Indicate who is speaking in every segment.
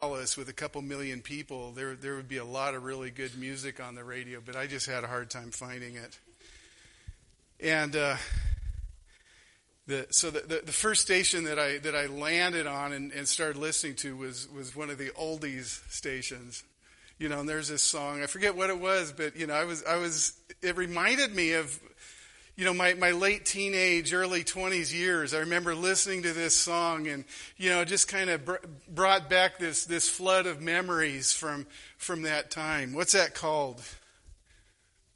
Speaker 1: Dallas with a couple million people, there there would be a lot of really good music on the radio, but I just had a hard time finding it. And uh, the, so the, the, the, first station that I that I landed on and, and started listening to was was one of the oldies stations. You know, and there's this song I forget what it was, but you know, I was I was it reminded me of you know, my, my late teenage, early 20s years, I remember listening to this song and, you know, just kind of br- brought back this, this flood of memories from, from that time. What's that called?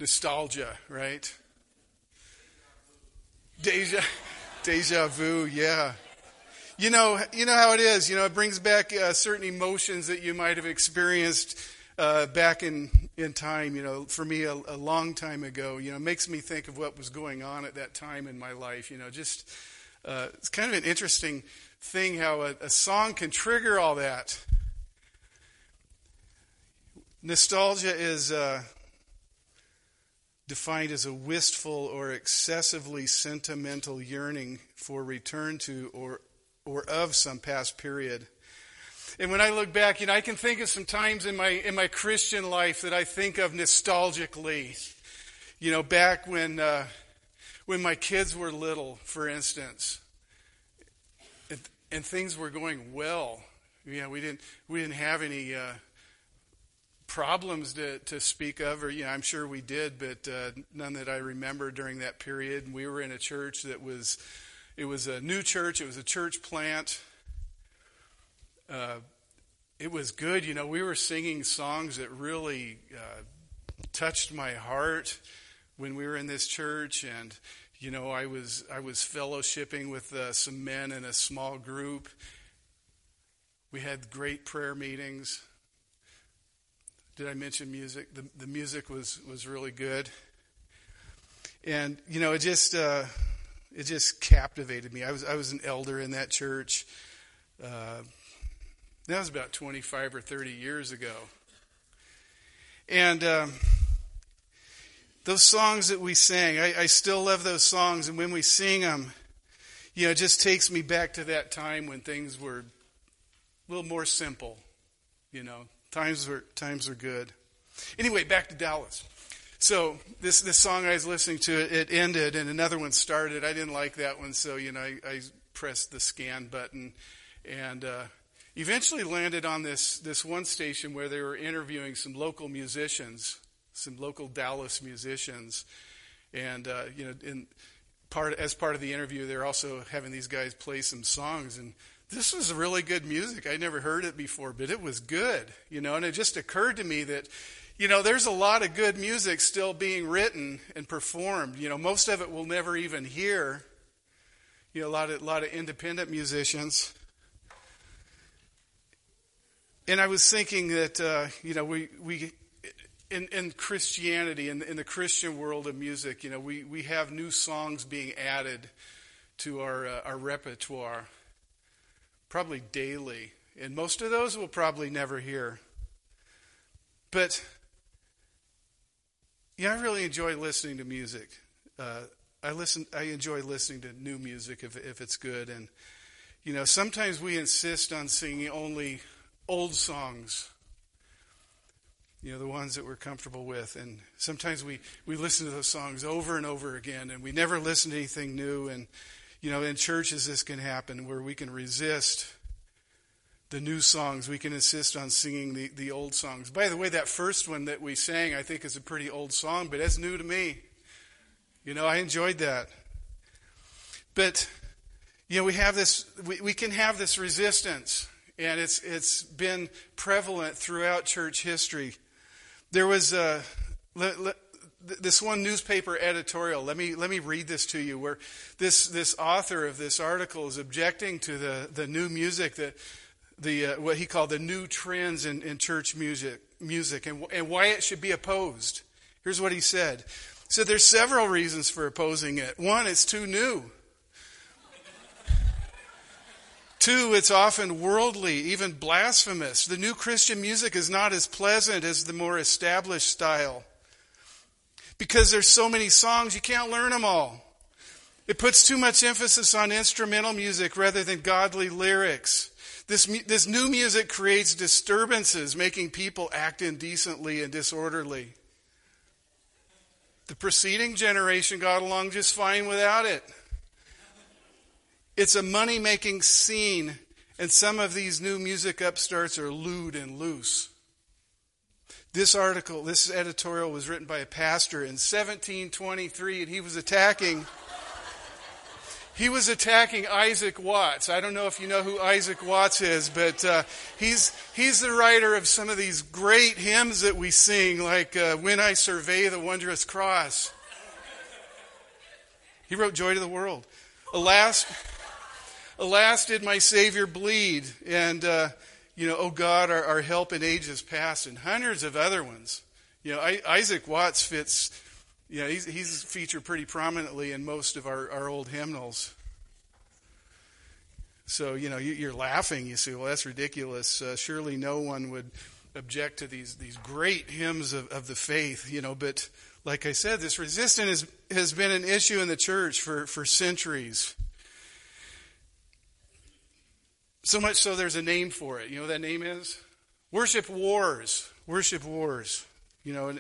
Speaker 1: Nostalgia, right? Deja, deja vu, yeah. You know, you know how it is. You know, it brings back uh, certain emotions that you might have experienced uh, back in, in time, you know, for me a, a, long time ago, you know, makes me think of what was going on at that time in my life. You know, just uh, it's kind of an interesting thing how a, a song can trigger all that. Nostalgia is uh, defined as a wistful or excessively sentimental yearning for return to or or of some past period. And when I look back, you know, I can think of some times in my in my Christian life that I think of nostalgically. You know, back when uh, when my kids were little, for instance, and, and things were going well. You know, we didn't we didn't have any uh, problems to, to speak of, or you know, I'm sure we did, but uh, none that I remember during that period. We were in a church that was it was a new church. It was a church plant. Uh, it was good. You know, we were singing songs that really uh, touched my heart when we were in this church, and you know, I was I was fellowshipping with uh, some men in a small group. We had great prayer meetings. Did I mention music? The the music was was really good, and you know, it just uh, it just captivated me. I was I was an elder in that church. That was about 25 or 30 years ago. And um, those songs that we sang, I, I, still love those songs. And when we sing them, you know, it just takes me back to that time when things were a little more simple. You know, times were times were good. Anyway, back to Dallas. So this this song I was listening to, it ended and another one started. I didn't like that one, so you know, I, I pressed the scan button, and uh, eventually landed on this, this one station where they were interviewing some local musicians, some local Dallas musicians. And, uh, you know, in part, as part of the interview, they're also having these guys play some songs. And this was really good music. I never heard it before, but it was good, you know, and it just occurred to me that, you know, there's a lot of good music still being written and performed. You know, most of it we'll never even hear. You know, a lot of, a lot of independent musicians. And I was thinking that, uh, you know, we, we in, in Christianity, in, in the Christian world of music, you know, we, we have new songs being added to our, uh, our repertoire, probably daily. And most of those we'll probably never hear. But, yeah, I really enjoy listening to music. Uh, I listen. I enjoy listening to new music if if it's good. And you know, sometimes we insist on singing only old songs. You know, the ones that we're comfortable with. And sometimes we, we listen to those songs over and over again, and we never listen to anything new. And, you know, in churches, this can happen where we can resist the new songs. We can insist on singing the, the old songs. By the way, that first one that we sang, I think, is a pretty old song, but it's new to me. You know, I enjoyed that. But, you know, we have this, we, we can have this resistance and it's it's been prevalent throughout church history. There was a this one newspaper editorial. Let me let me read this to you. Where this this author of this article is objecting to the the new music that the uh, what he called the new trends in, in church music music and and why it should be opposed. Here's what he said. So there's several reasons for opposing it. One, it's too new. Two, it's often worldly, even blasphemous. The new Christian music is not as pleasant as the more established style. Because there's so many songs, you can't learn them all. It puts too much emphasis on instrumental music rather than godly lyrics. This, this new music creates disturbances, making people act indecently and disorderly. The preceding generation got along just fine without it. It's a money making scene, and some of these new music upstarts are lewd and loose. This article, this editorial was written by a pastor in 1723, and he was attacking. He was attacking Isaac Watts. I don't know if you know who Isaac Watts is, but uh, he's he's the writer of some of these great hymns that we sing, like uh, "When I Survey the Wondrous Cross." He wrote "Joy to the World." Alas, alas, did my Savior bleed, and uh, you know, "Oh God, our, our, help in ages past," and hundreds of other ones. You know, I, Isaac Watts fits yeah, he's, he's featured pretty prominently in most of our, our old hymnals. So, you know, you, are laughing. You say, well, that's ridiculous. Uh, surely no one would object to these, these great hymns of, of the faith, you know. But like I said, this resistance has, has been an issue in the church for, for centuries. So much so there's a name for it. You know what that name is? Worship wars. Worship wars. You know,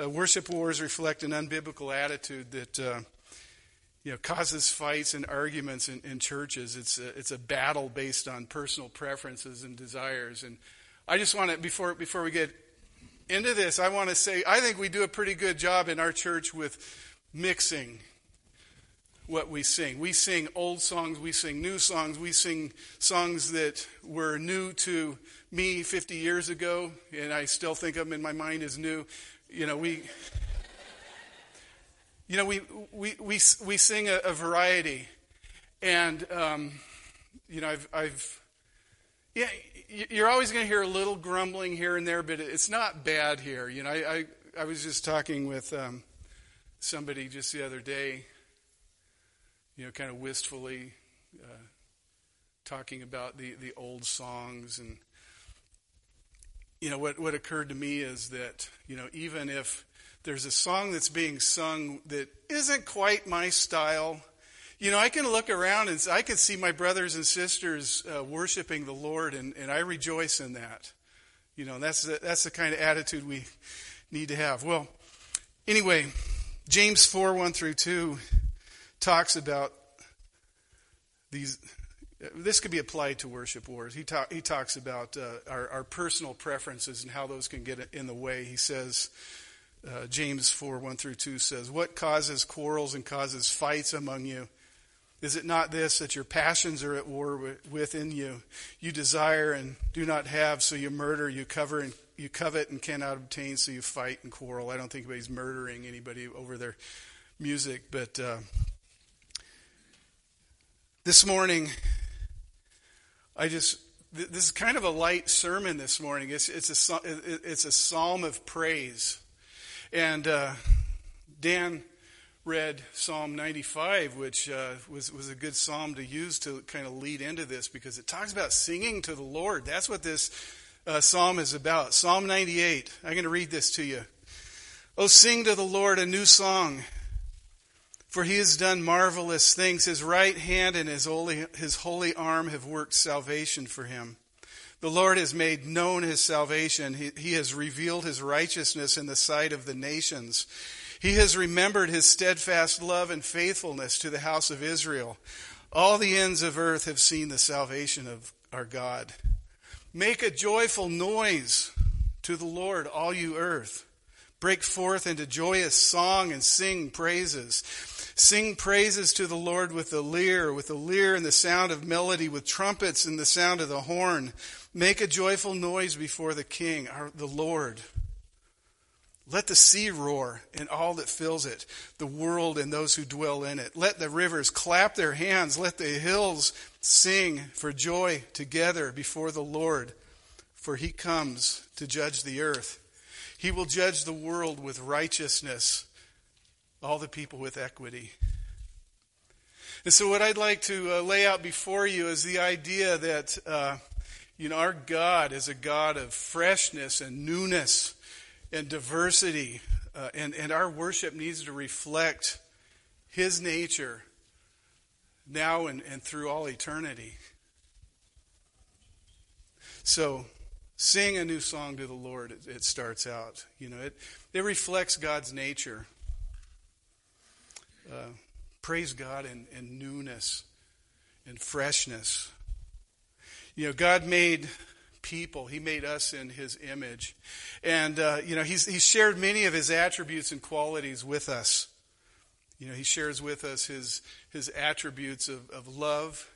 Speaker 1: uh, worship wars reflect an unbiblical attitude that uh, you know causes fights and arguments in, in churches. It's a, it's a battle based on personal preferences and desires. And I just want to before before we get into this, I want to say I think we do a pretty good job in our church with mixing what we sing. We sing old songs, we sing new songs, we sing songs that were new to me 50 years ago, and I still think of them in my mind as new you know, we, you know, we, we, we, we sing a, a variety. And, um, you know, I've, I've, yeah, you're always going to hear a little grumbling here and there, but it's not bad here. You know, I, I, I was just talking with um, somebody just the other day, you know, kind of wistfully uh, talking about the, the old songs and you know, what, what occurred to me is that, you know, even if there's a song that's being sung that isn't quite my style, you know, I can look around and I can see my brothers and sisters uh, worshiping the Lord, and, and I rejoice in that. You know, that's the, that's the kind of attitude we need to have. Well, anyway, James 4 1 through 2 talks about these this could be applied to worship wars. He, talk, he talks about uh, our, our, personal preferences and how those can get in the way. He says, uh, James 4 1 through 2 says, What causes quarrels and causes fights among you? Is it not this, that your passions are at war within you? You desire and do not have, so you murder, you cover and you covet and cannot obtain, so you fight and quarrel. I don't think anybody's murdering anybody over their music, but uh, this morning I just this is kind of a light sermon this morning. It's it's a it's a psalm of praise, and uh, Dan read Psalm 95, which uh, was was a good psalm to use to kind of lead into this because it talks about singing to the Lord. That's what this uh, psalm is about. Psalm 98. I'm going to read this to you. Oh, sing to the Lord a new song for he has done marvelous things. His right hand and his holy, his holy arm have worked salvation for him. The Lord has made known his salvation. He, he has revealed his righteousness in the sight of the nations. He has remembered his steadfast love and faithfulness to the house of Israel. All the ends of earth have seen the salvation of our God. Make a joyful noise to the Lord, all you earth. Break forth into joyous song and sing praises. Sing praises to the Lord with the lyre, with the lyre and the sound of melody, with trumpets and the sound of the horn. Make a joyful noise before the King, our, the Lord. Let the sea roar and all that fills it, the world and those who dwell in it. Let the rivers clap their hands. Let the hills sing for joy together before the Lord, for he comes to judge the earth. He will judge the world with righteousness all the people with equity. And so, what I'd like to uh, lay out before you is the idea that, uh, you know, our God is a God of freshness and newness and diversity, uh, and, and our worship needs to reflect His nature now and, and through all eternity. So, sing a new song to the Lord, it, it starts out. You know, it, it reflects God's nature. Uh, praise God in, in newness and freshness. You know, God made people. He made us in His image. And, uh, you know, he's, he's shared many of His attributes and qualities with us. You know, He shares with us His, his attributes of, of love,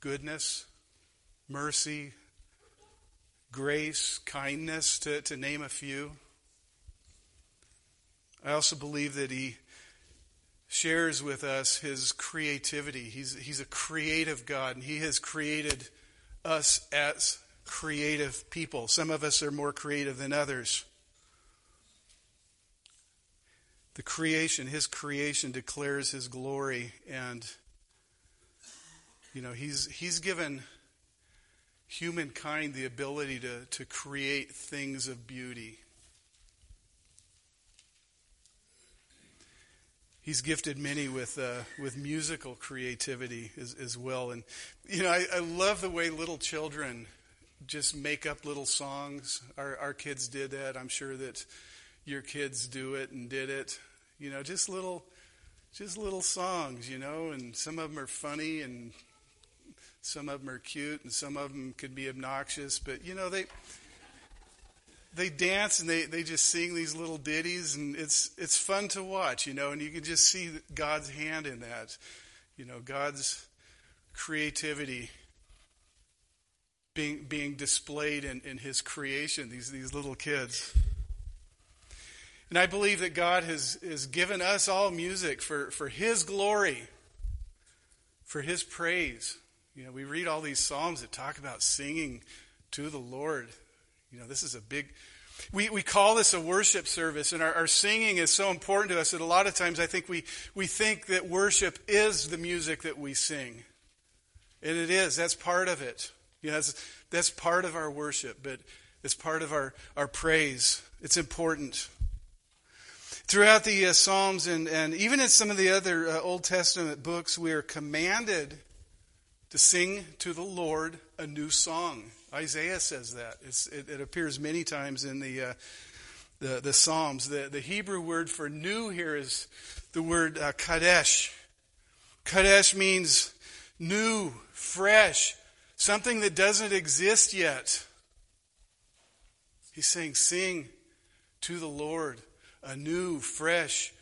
Speaker 1: goodness, mercy, grace, kindness, to, to name a few. I also believe that He shares with us his creativity. He's, he's a creative God, and he has created us as creative people. Some of us are more creative than others. The creation, his creation declares his glory and you know, he's he's given humankind the ability to, to create things of beauty. he's gifted many with uh, with musical creativity as, as, well. And you know, I, I, love the way little children just make up little songs. Our our kids did that. I'm sure that your kids do it and did it. You know, just little just little songs. You know, and some of them are funny and some of them are cute and some of them could be obnoxious. But you know, they they dance and they, they just sing these little ditties and it's it's fun to watch, you know, and you can just see God's hand in that. You know, God's creativity being being displayed in, in his creation, these these little kids. And I believe that God has, has given us all music for, for his glory, for his praise. You know, we read all these psalms that talk about singing to the Lord. You know, this is a big. We, we call this a worship service, and our, our singing is so important to us that a lot of times I think we, we think that worship is the music that we sing. And it is. That's part of it. You know, that's, that's part of our worship, but it's part of our, our praise. It's important. Throughout the uh, Psalms and, and even in some of the other uh, Old Testament books, we are commanded to sing to the Lord a new song. Isaiah says that. It, it, appears many times in the, uh, the, the, Psalms. The, the Hebrew word for new here is the word uh, chadash. Chadash means new, fresh, something that doesn't exist yet. He's saying, sing to the Lord a new, fresh,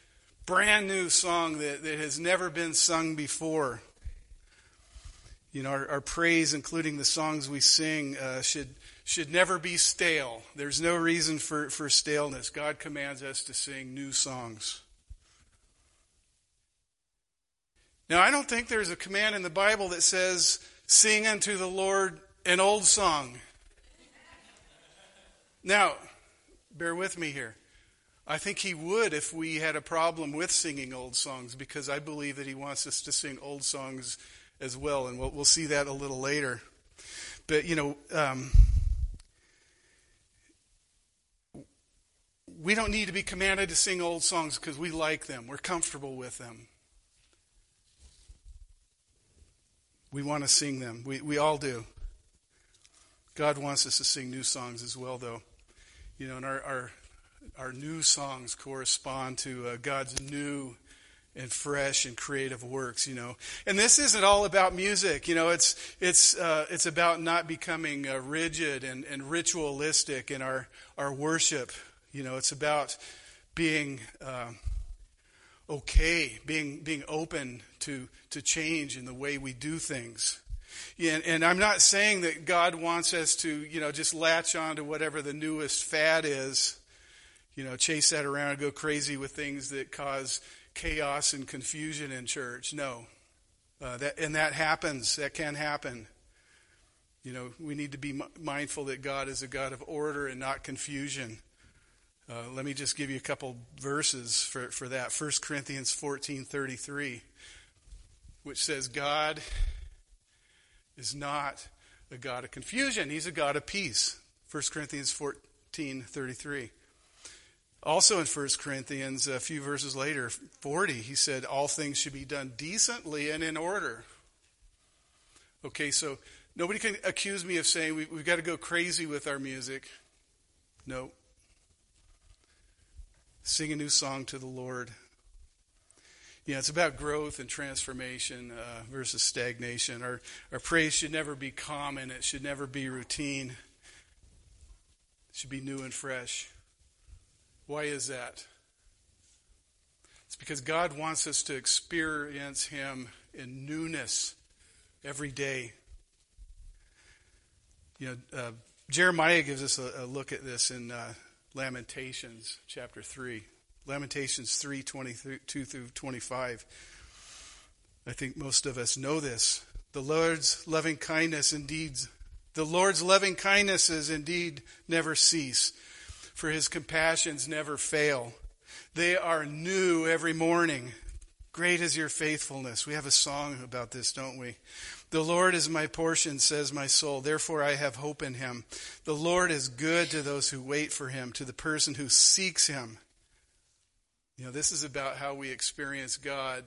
Speaker 1: brand new song that, that has never been sung before. You know, our, our praise, including the songs we sing, uh, should should never be stale. There's no reason for, for staleness. God commands us to sing new songs. Now, I don't think there's a command in the Bible that says, sing unto the Lord an old song. Now, bear with me here. I think he would if we had a problem with singing old songs because I believe that he wants us to sing old songs as well, and we'll, we'll see that a little later. But, you know, um, we don't need to be commanded to sing old songs because we like them, we're comfortable with them. We want to sing them. We, we all do. God wants us to sing new songs as well, though. You know, and our, our, our new songs correspond to uh, God's new and fresh and creative works, you know. And this isn't all about music, you know. It's it's uh, it's about not becoming uh, rigid and, and ritualistic in our our worship. You know, it's about being uh, okay, being being open to to change in the way we do things. And, and I'm not saying that God wants us to, you know, just latch on to whatever the newest fad is, you know, chase that around and go crazy with things that cause chaos and confusion in church. No. Uh, that, and that happens. That can happen. You know, we need to be mindful that God is a God of order and not confusion. Uh, let me just give you a couple verses for, for that. 1 Corinthians 14 33, which says, God is not a God of confusion, He's a God of peace. 1 Corinthians 14 33. Also in 1 Corinthians, a few verses later, 40, he said, All things should be done decently and in order. Okay, so Nobody can accuse me of saying we, have got to go crazy with our music. No. Sing a new song to the Lord. Yeah, it's about growth and transformation uh, versus stagnation. Our, our praise should never be common, it should never be routine. It should be new and fresh. Why is that? It's because God wants us to experience Him in newness every day. You know, uh, Jeremiah gives us a, a, look at this in uh, Lamentations chapter 3. Lamentations 3 22 through 25. I think most of us know this. The Lord's loving kindness indeed, the Lord's loving kindnesses indeed never cease, for his compassions never fail. They are new every morning. Great is your faithfulness. We have a song about this, don't we? The Lord is my portion, says my soul. Therefore I have hope in him. The Lord is good to those who wait for him, to the person who seeks him. You know, this is about how we experience God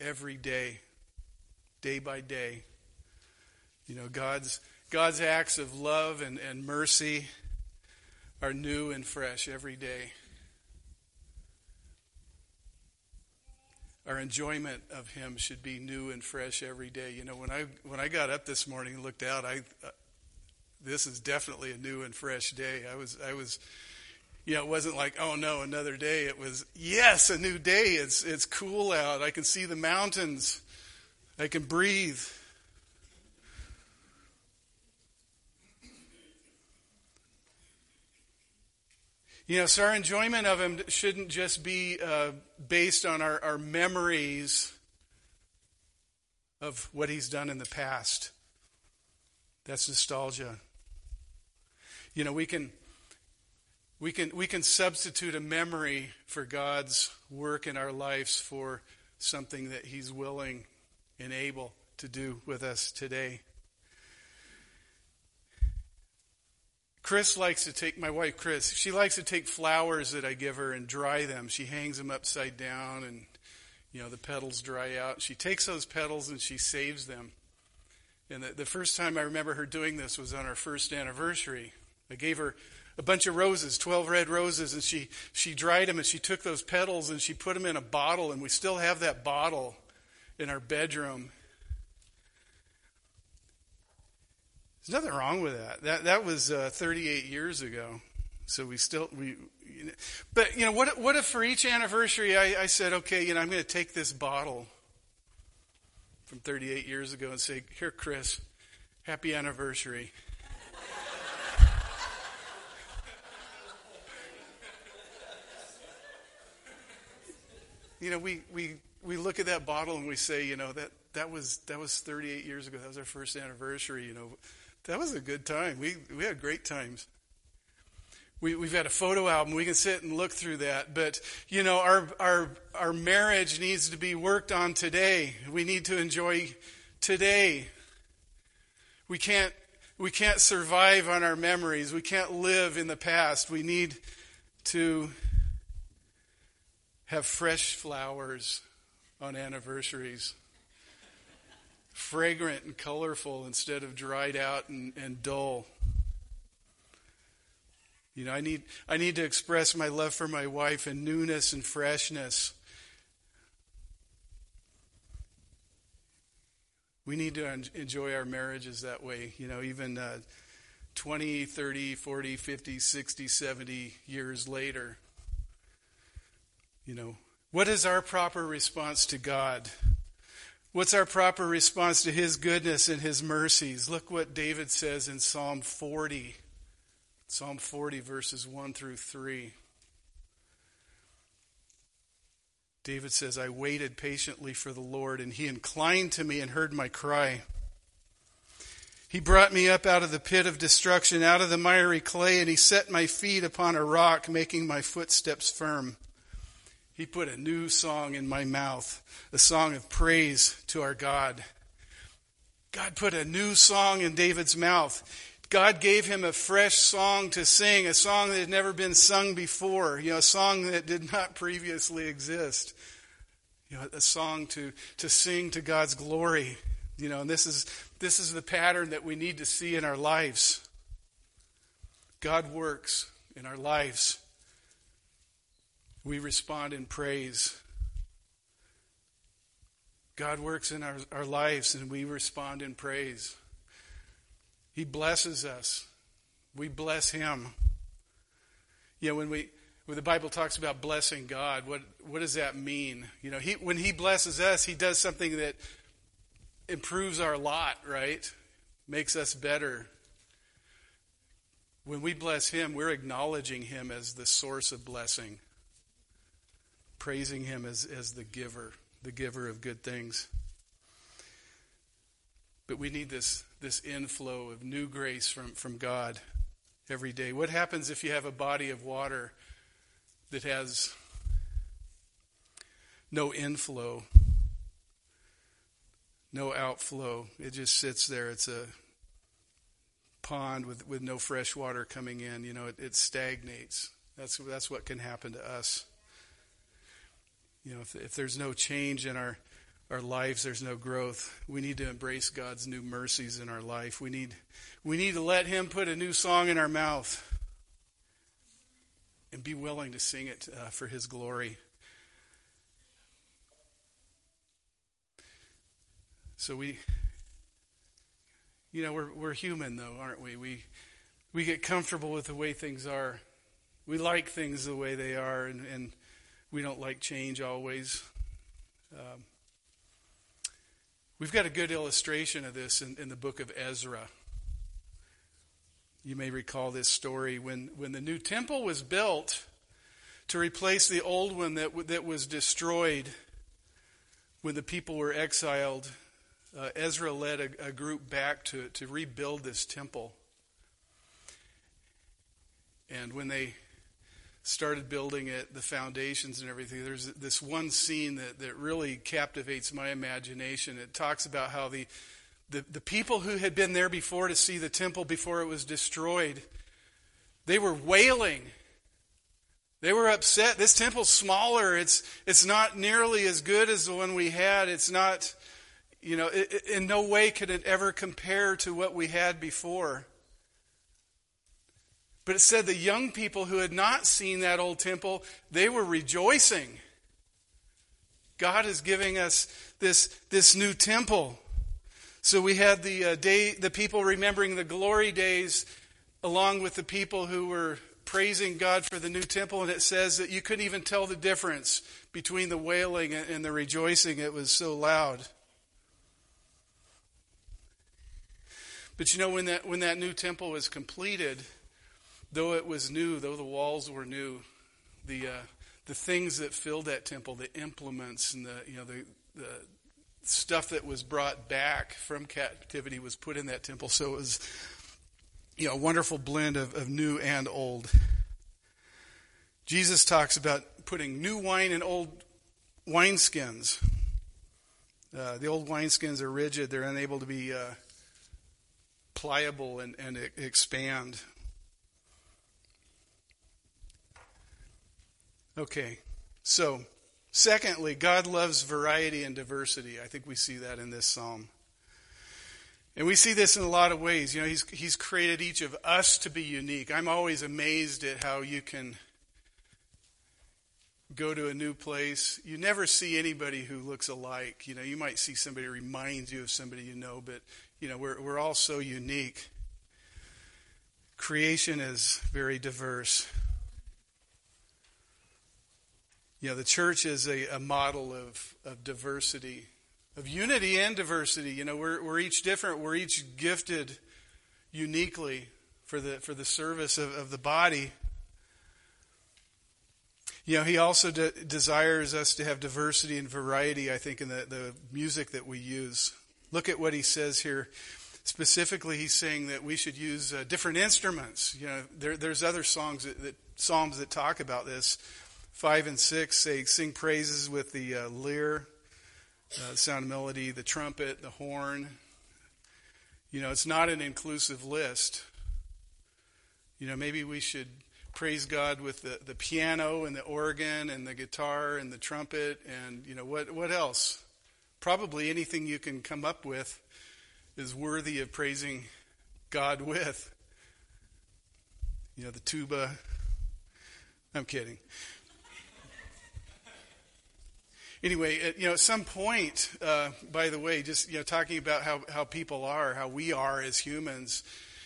Speaker 1: every day, day by day. You know, God's God's acts of love and, and mercy are new and fresh every day. Our enjoyment of Him should be new and fresh every day. You know, when I when I got up this morning and looked out, I uh, this is definitely a new and fresh day. I was I was you know, it wasn't like, oh no, another day. It was, yes, a new day. It's, it's cool out. I can see the mountains. I can breathe. You know, so our enjoyment of Him shouldn't just be uh, based on our, our memories of what He's done in the past. That's nostalgia. You know, we can we can, we can substitute a memory for God's work in our lives for something that He's willing and able to do with us today. Chris likes to take, my wife Chris, she likes to take flowers that I give her and dry them. She hangs them upside down and, you know, the petals dry out. She takes those petals and she saves them. And the, the first time I remember her doing this was on our first anniversary. I gave her a bunch of roses, 12 red roses, and she, she dried them and she took those petals and she put them in a bottle, and we still have that bottle in our bedroom. There's nothing wrong with that. That, that was uh, 38 years ago. So we still, we, you know, but you know, what, what if for each anniversary I, I said, okay, you know, I'm going to take this bottle from 38 years ago and say, here, Chris, happy anniversary. you know, we, we, we look at that bottle and we say, you know, that, that was that was 38 years ago. That was our first anniversary. You know, that was a good time. We we had great times. We, we've had a photo album. We can sit and look through that. But you know, our our our marriage needs to be worked on today. We need to enjoy today. We can't we can't survive on our memories. We can't live in the past. We need to have fresh flowers on anniversaries. Fragrant and colorful instead of dried out and, and dull. You know, I need, I need to express my love for my wife in newness and freshness. We need to enjoy our marriages that way. You know, even uh, 20, 30, 40, 50, 60, 70 years later. You know, what is our proper response to God? What's our proper response to His goodness and His mercies? Look what David says in Psalm 40. Psalm 40, verses 1 through 3. David says, I waited patiently for the Lord, and He inclined to me and heard my cry. He brought me up out of the pit of destruction, out of the miry clay, and He set my feet upon a rock, making my footsteps firm. He put a new song in my mouth, a song of praise to our God. God put a new song in David's mouth. God gave him a fresh song to sing, a song that had never been sung before, you know, a song that did not previously exist. You know, a song to, to sing to God's glory. You know, and this is this is the pattern that we need to see in our lives. God works in our lives. We respond in praise. God works in our, our lives and we respond in praise. He blesses us. We bless Him. You know, when we when the Bible talks about blessing God, what what does that mean? You know, he when He blesses us, He does something that improves our lot, right? Makes us better. When we bless Him, we're acknowledging Him as the source of blessing, praising Him as, as the giver, the giver of good things. But we need this, this inflow of new grace from, from God every day. What happens if you have a body of water that has no inflow, no outflow? It just sits there. It's a pond with, with no fresh water coming in. You know, it, it stagnates. That's, that's what can happen to us. You know, if, if there's no change in our, our lives, there's no growth. We need to embrace God's new mercies in our life. We need, we need to let Him put a new song in our mouth and be willing to sing it uh, for His glory. So we, you know, we're we're human though, aren't we? We we get comfortable with the way things are. We like things the way they are, and, and we don't like change always. Um, we've got a good illustration of this in, in the book of Ezra. You may recall this story when, when the new temple was built to replace the old one that, that was destroyed when the people were exiled. Uh, Ezra led a, a group back to, to rebuild this temple. And when they started building it, the foundations and everything, there's this one scene that, that really captivates my imagination. It talks about how the, the, the people who had been there before to see the temple before it was destroyed, they were wailing. They were upset. This temple's smaller. It's, it's not nearly as good as the one we had. It's not, you know, it, in no way could it ever compare to what we had before. But it said the young people who had not seen that old temple, they were rejoicing. God is giving us this, this new temple. So we had the uh, day, the people remembering the glory days, along with the people who were praising God for the new temple, and it says that you couldn't even tell the difference between the wailing and the rejoicing. It was so loud. But you know, when that when that new temple was completed, though it was new, though the walls were new, the uh, the things that filled that temple, the implements and the you know the the stuff that was brought back from captivity was put in that temple. So it was you know a wonderful blend of, of new and old. Jesus talks about putting new wine in old wineskins. Uh, the old wineskins are rigid; they're unable to be uh, pliable and, and expand. Okay, so secondly, God loves variety and diversity. I think we see that in this psalm. And we see this in a lot of ways. You know, he's, he's created each of us to be unique. I'm always amazed at how you can go to a new place. You never see anybody who looks alike. You know, you might see somebody who reminds you of somebody you know, but, you know, we're, we're all so unique. Creation is very diverse. You know, the church is a, a model of, of diversity, of unity and diversity. You know, we're, we're each different, we're each gifted uniquely for the, for the service of, of the body. You know, he also de- desires us to have diversity and variety, I think, in the, the music that we use. Look at what he says here. Specifically, he's saying that we should use uh, different instruments. You know, there, there's other songs that, that, psalms that talk about this. 5 and 6 say, Sing praises with the uh, lyre, uh, the sound of melody, the trumpet, the horn. You know, it's not an inclusive list. You know, maybe we should praise God with the, the piano and the organ and the guitar and the trumpet and, you know, what, what else? probably anything you can come up with is worthy of praising God with. You know, the tuba. I'm kidding. Anyway, at, you know, at some point, uh, by the way, just you know, talking about how, how people are, how we are as humans.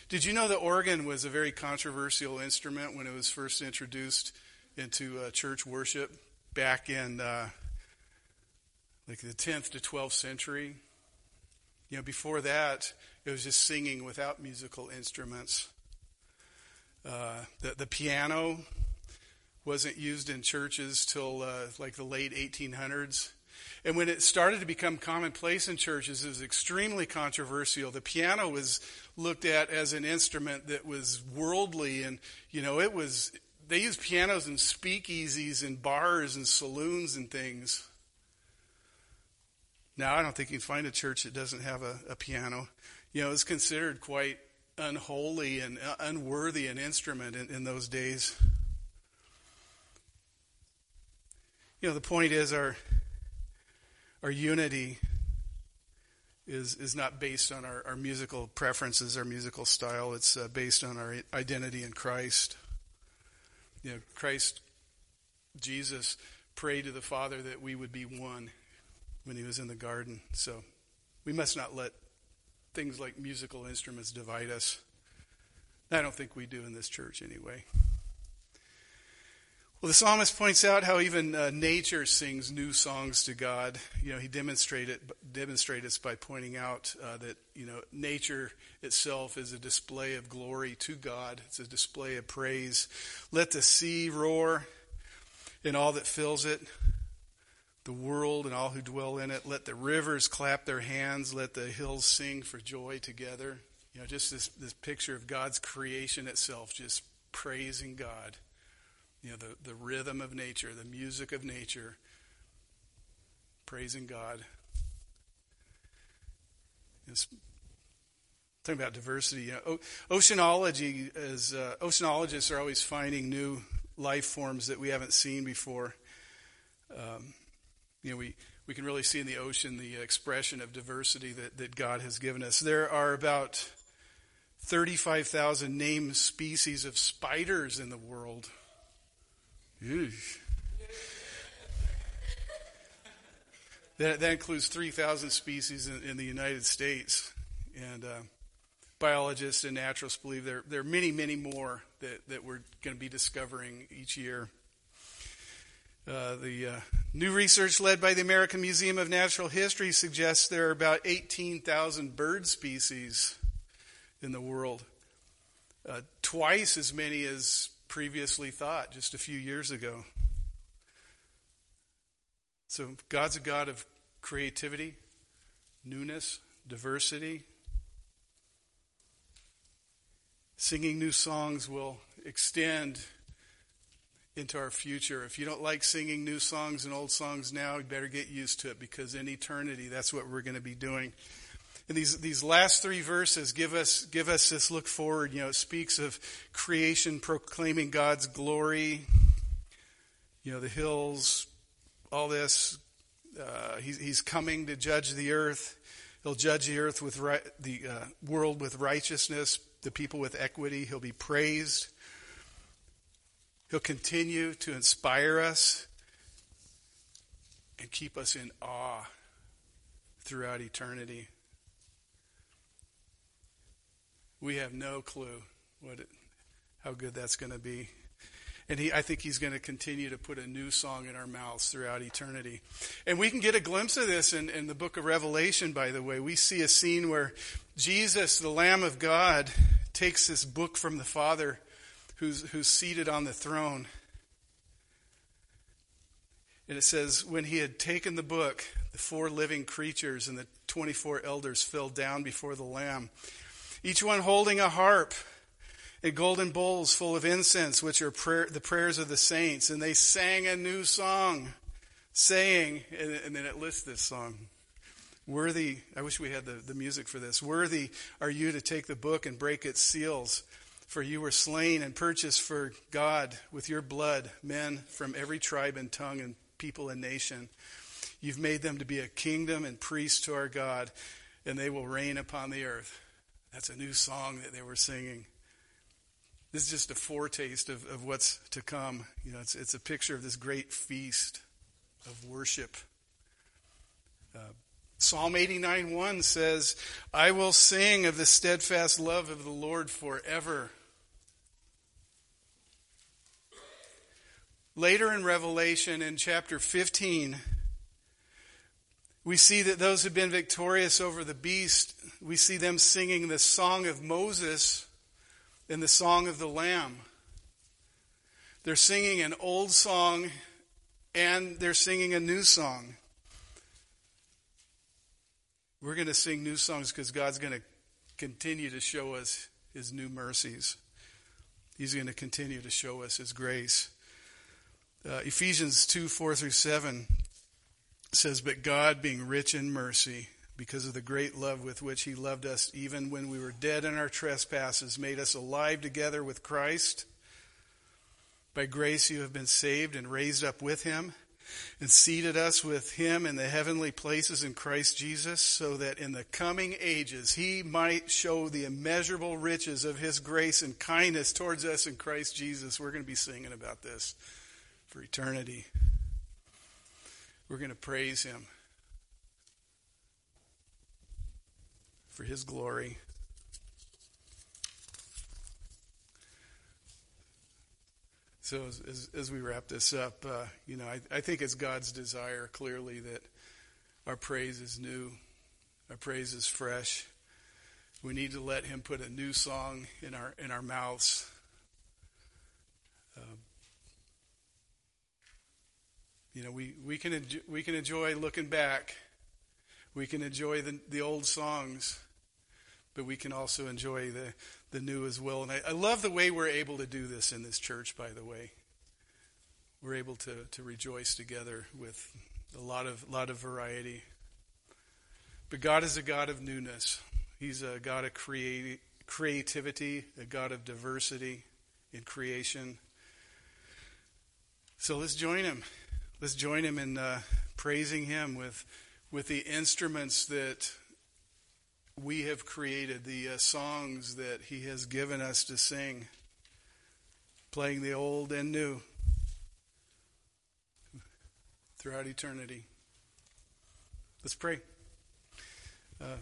Speaker 1: Did you know the organ was a very controversial instrument when it was first introduced into uh, church worship back in uh, like the 10th to 12th century? You know, before that, it was just singing without musical instruments. Uh, the, the piano wasn't used in churches till uh, like the late 1800s. And when it started to become commonplace in churches, it was extremely controversial. The piano was looked at as an instrument that was worldly, and you know, it was. They used pianos in speakeasies and bars and saloons and things. Now, I don't think you can find a church that doesn't have a, a piano. You know, it's considered quite unholy and uh, unworthy an instrument in, in those days. You know, the point is our our unity is is not based on our, our musical preferences, our musical style. It's uh, based on our identity in Christ. You know, Christ, Jesus, prayed to the Father that we would be one when he was in the garden. So we must not let things like musical instruments divide us. I don't think we do in this church anyway. Well, the psalmist points out how even uh, nature sings new songs to God. You know, he demonstrated demonstrates by pointing out uh, that you know nature itself is a display of glory to God. It's a display of praise. Let the sea roar, and all that fills it, the world and all who dwell in it. Let the rivers clap their hands. Let the hills sing for joy together. You know, just this this picture of God's creation itself, just praising God you know, the, the rhythm of nature, the music of nature, praising God. It's talking about diversity. You know, oceanology is uh, oceanologists are always finding new life forms that we haven't seen before. Um, you know, we we can really see in the ocean the expression of diversity that, that God has given us. There are about 35,000 named species of spiders in the world. That, that includes 3,000 species in, in, the United States. And uh, biologists and naturalists believe there, there are many, many more that, that we're going to be discovering each year. Uh, the uh, new research led by the American Museum of Natural History suggests there are about 18,000 bird species in the world, uh, twice as many as previously thought just a few years ago. So, God's a God of creativity, newness, diversity. Singing new songs will extend into our future. If you don't like singing new songs and old songs now, you better get used to it because in eternity, that's what we're going to be doing. And these, these last three verses give us, give us this look forward. You know, it speaks of creation proclaiming God's glory, you know, the hills, all this. Uh, he's, he's coming to judge the earth. He'll judge the earth with ri- the uh, world with righteousness, the people with equity. He'll be praised. He'll continue to inspire us and keep us in awe throughout eternity. We have no clue what it, how good that's going to be. And he, I think he's going to continue to put a new song in our mouths throughout eternity. And we can get a glimpse of this in, in the book of Revelation, by the way. We see a scene where Jesus, the Lamb of God, takes this book from the Father who's, who's seated on the throne. And it says, When he had taken the book, the four living creatures and the 24 elders fell down before the Lamb each one holding a harp and golden bowls full of incense, which are prayer, the prayers of the saints. And they sang a new song, saying, and, and then it lists this song. Worthy, I wish we had the, the music for this. Worthy are you to take the book and break its seals, for you were slain and purchased for God with your blood men from every tribe and tongue and people and nation. You've made them to be a kingdom and priests to our God, and they will reign upon the earth. That's a new song that they were singing. This is just a foretaste of, of what's to come. You know, it's, it's a picture of this great feast of worship. Uh, Psalm 89 1 says, I will sing of the steadfast love of the Lord forever. Later in Revelation, in chapter 15, we see that those who've been victorious over the beast, we see them singing the song of Moses and the song of the Lamb. They're singing an old song and they're singing a new song. We're going to sing new songs because God's going to continue to show us his new mercies. He's going to continue to show us his grace. Uh, Ephesians 2 4 through 7 says, But God, being rich in mercy, because of the great love with which He loved us, even when we were dead in our trespasses, made us alive together with Christ. By grace you have been saved and raised up with Him, and seated us with Him in the heavenly places in Christ Jesus, so that in the coming ages He might show the immeasurable riches of His grace and kindness towards us in Christ Jesus. We're going to be singing about this for eternity. We're going to praise him for his glory. So, as, as, as we wrap this up, uh, you know, I, I think it's God's desire clearly that our praise is new, our praise is fresh. We need to let Him put a new song in our in our mouths. Um, you know, we, we, can, enjoy, we can enjoy looking back. We can enjoy the, the old songs, but we can also enjoy the, the new as well. And I, I love the way we're able to do this in this church, by the way. We're able to, to rejoice together with a lot of, lot of variety. But God is a God of newness. He's a God of creati- creativity, a God of diversity in creation. So let's join Him let's join him in uh, praising him with with the instruments that we have created, the uh, songs that he has given us to sing, playing the old and new throughout eternity. Let's pray. Uh,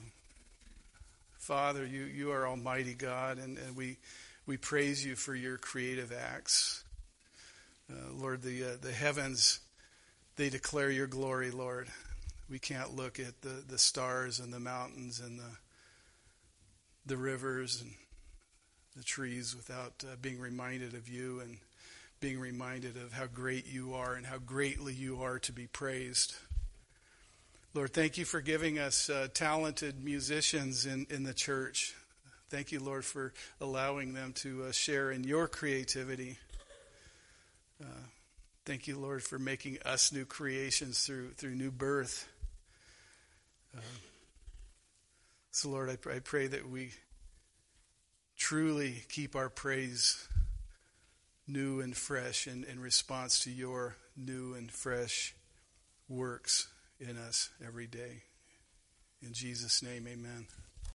Speaker 1: Father, you, you are Almighty God, and, and we, we praise you for your creative acts. Uh, Lord, the, uh, the heavens they declare your glory, Lord. We can't look at the, the stars and the mountains and the, the rivers and the trees without uh, being reminded of you and being reminded of how great you are and how greatly you are to be praised. Lord, thank you for giving us uh, talented musicians in, in the church. Thank you, Lord, for allowing them to uh, share in your creativity. Thank you, Lord, for making us new creations through through new birth. Uh, so, Lord, I, pray, I pray that we truly keep our praise new and fresh in, in response to your new and fresh works in us every day. In Jesus' name, amen.